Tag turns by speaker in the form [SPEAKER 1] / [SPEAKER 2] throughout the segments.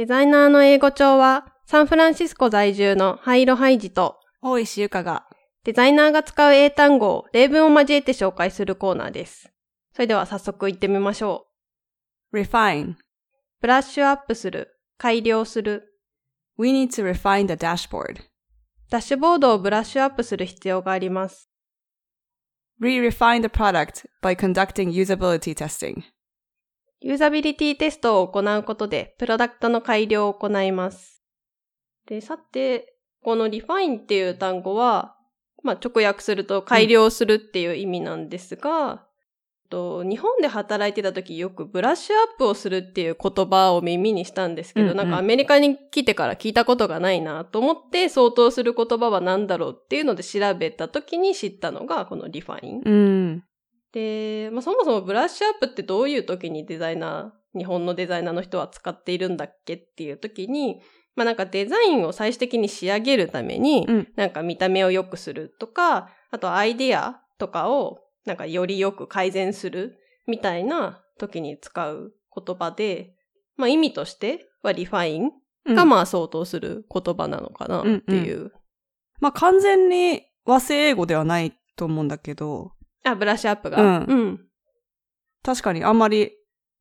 [SPEAKER 1] デザイナーの英語帳は、サンフランシスコ在住のハイロハイジと、
[SPEAKER 2] 大石ゆかが、
[SPEAKER 1] デザイナーが使う英単語を例文を交えて紹介するコーナーです。それでは早速行ってみましょう。
[SPEAKER 2] refine.
[SPEAKER 1] ブラッシュアップする、改良する。
[SPEAKER 2] We need to refine the dashboard.
[SPEAKER 1] ダッシュボードをブラッシュアップする必要があります。
[SPEAKER 2] Re-refine the product by conducting usability testing.
[SPEAKER 1] ユーザビリティテストを行うことで、プロダクトの改良を行います。で、さて、この refine っていう単語は、まあ、直訳すると改良するっていう意味なんですが、と日本で働いてた時よくブラッシュアップをするっていう言葉を耳にしたんですけど、
[SPEAKER 2] うんうん
[SPEAKER 1] なんかアメリカに来てから聞いたことがないなと思って相当する言葉は何だろうっていうので調べた時に知ったのがこの refine。
[SPEAKER 2] うん。
[SPEAKER 1] で、まあ、そもそもブラッシュアップってどういう時にデザイナー、日本のデザイナーの人は使っているんだっけっていう時に、まあなんかデザインを最終的に仕上げるために、
[SPEAKER 2] うん。
[SPEAKER 1] なんか見た目を良くするとか、あとアイデアとかをなんかよりよく改善するみたいな時に使う言葉で、まあ意味としてはリファインがまあ相当する言葉なのかなっていう。
[SPEAKER 2] まあ完全に和製英語ではないと思うんだけど、
[SPEAKER 1] あ、ブラッシュアップが。
[SPEAKER 2] うん
[SPEAKER 1] うん
[SPEAKER 2] 確かにあんまり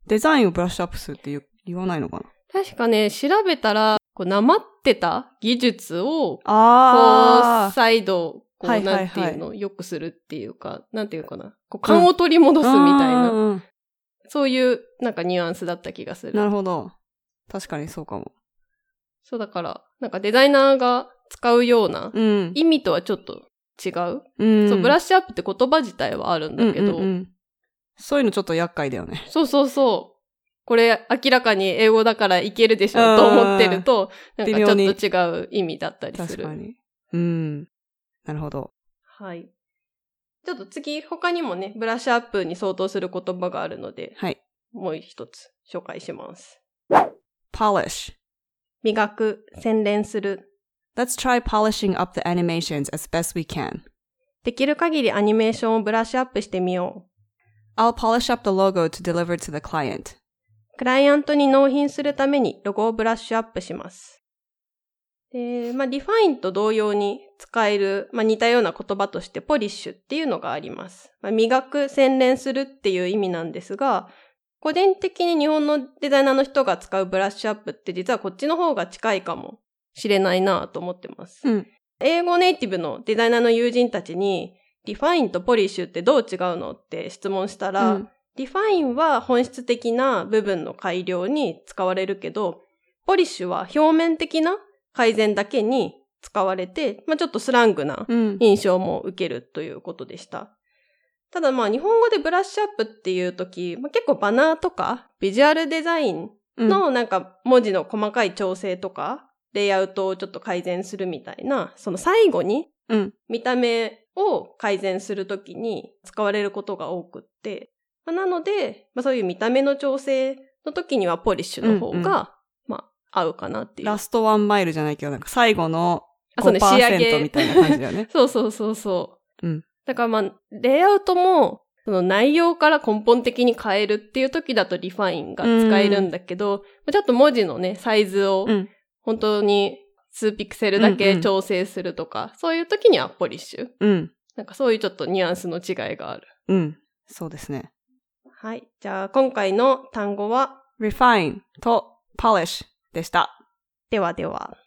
[SPEAKER 2] デザインをブラッシュアップするって言う言わないのかな
[SPEAKER 1] 確かね、調べたら、こう、なまってた技術を、こう、
[SPEAKER 2] あ
[SPEAKER 1] 再度、こう、
[SPEAKER 2] はいはいはい
[SPEAKER 1] なんていうの、良くするっていうか、なんていうかな。こう、勘を取り戻すみたいな、
[SPEAKER 2] な。
[SPEAKER 1] そういう、なんかニュアンスだった気がする。
[SPEAKER 2] なるほど。確かにそうかも。
[SPEAKER 1] そうだから、なんかデザイナーが使うような、
[SPEAKER 2] うん。
[SPEAKER 1] 意味とはちょっと違う？
[SPEAKER 2] うん。
[SPEAKER 1] そう、ブラッシュアップって言葉自体はあるんだけど、
[SPEAKER 2] うんうんうんそういうのちょっと厄介だよね。
[SPEAKER 1] そうそうそう。これ明らかに英語だからいけるでしょ
[SPEAKER 2] うん
[SPEAKER 1] と思ってると、なんかちょっと違う意味だったりする。
[SPEAKER 2] 確かに。うん。なるほど。
[SPEAKER 1] はい。ちょっと次、他にもね、ブラッシュアップに相当する言葉があるので、
[SPEAKER 2] はい。
[SPEAKER 1] もう一つ紹介します。
[SPEAKER 2] polish.
[SPEAKER 1] 磨く、洗練する。
[SPEAKER 2] Let's try polishing up the animations as best we can.
[SPEAKER 1] できる限りアニメーションをブラッシュアップしてみよう。
[SPEAKER 2] I'll polish up the logo to deliver to the client.
[SPEAKER 1] クライアントに納品するためにロゴをブラッシュアップします。で、まあ、リファインと同様に使える、まあ、似たような言葉としてポリッシュっていうのがあります。まあ、磨く、洗練するっていう意味なんですが、個人的に日本のデザイナーの人が使うブラッシュアップって実はこっちの方が近いかもしれないなと思ってます。
[SPEAKER 2] うん。
[SPEAKER 1] 英語ネイティブのデザイナーの友人たちに、 refine と polish ってどう違うのって質問したら、
[SPEAKER 2] うん
[SPEAKER 1] refine は本質的な部分の改良に使われるけど、 polish は表面的な改善だけに使われて、まあちょっとスラングな
[SPEAKER 2] うん。
[SPEAKER 1] 印象も受けるということでした。ただまあ日本語でブラッシュアップっていう時、まあ、結構バナーとかビジュアルデザイン
[SPEAKER 2] うん
[SPEAKER 1] のなんか文字の細かい調整とか、レイアウトをちょっと改善するみたいな、その最後に
[SPEAKER 2] うん。
[SPEAKER 1] 見た目を改善するときに使われることが多くって、まあなので、まあ、そういう見た目の調整の時にはポリッシュの方が、
[SPEAKER 2] うんうん
[SPEAKER 1] まあ合うかなっていう。
[SPEAKER 2] ラストワンマイルじゃないけど、なんか最後の
[SPEAKER 1] あそうね仕上げ
[SPEAKER 2] 5%みたいな感じだよね。
[SPEAKER 1] そうそうそうそう。
[SPEAKER 2] うん
[SPEAKER 1] だからまあ、レイアウトも、その内容から根本的に変えるっていう時だとリファインが使えるんだけど、ちょっと文字のね、サイズを
[SPEAKER 2] うん。
[SPEAKER 1] 本当に数ピクセルだけ
[SPEAKER 2] うんうん
[SPEAKER 1] 調整するとか、そういう時にはポリッシュ。
[SPEAKER 2] うん。
[SPEAKER 1] なんかそういうちょっとニュアンスの違いがある。
[SPEAKER 2] うん。そうですね。
[SPEAKER 1] はい。じゃあ今回の単語は、
[SPEAKER 2] refine と polish でした。
[SPEAKER 1] ではでは。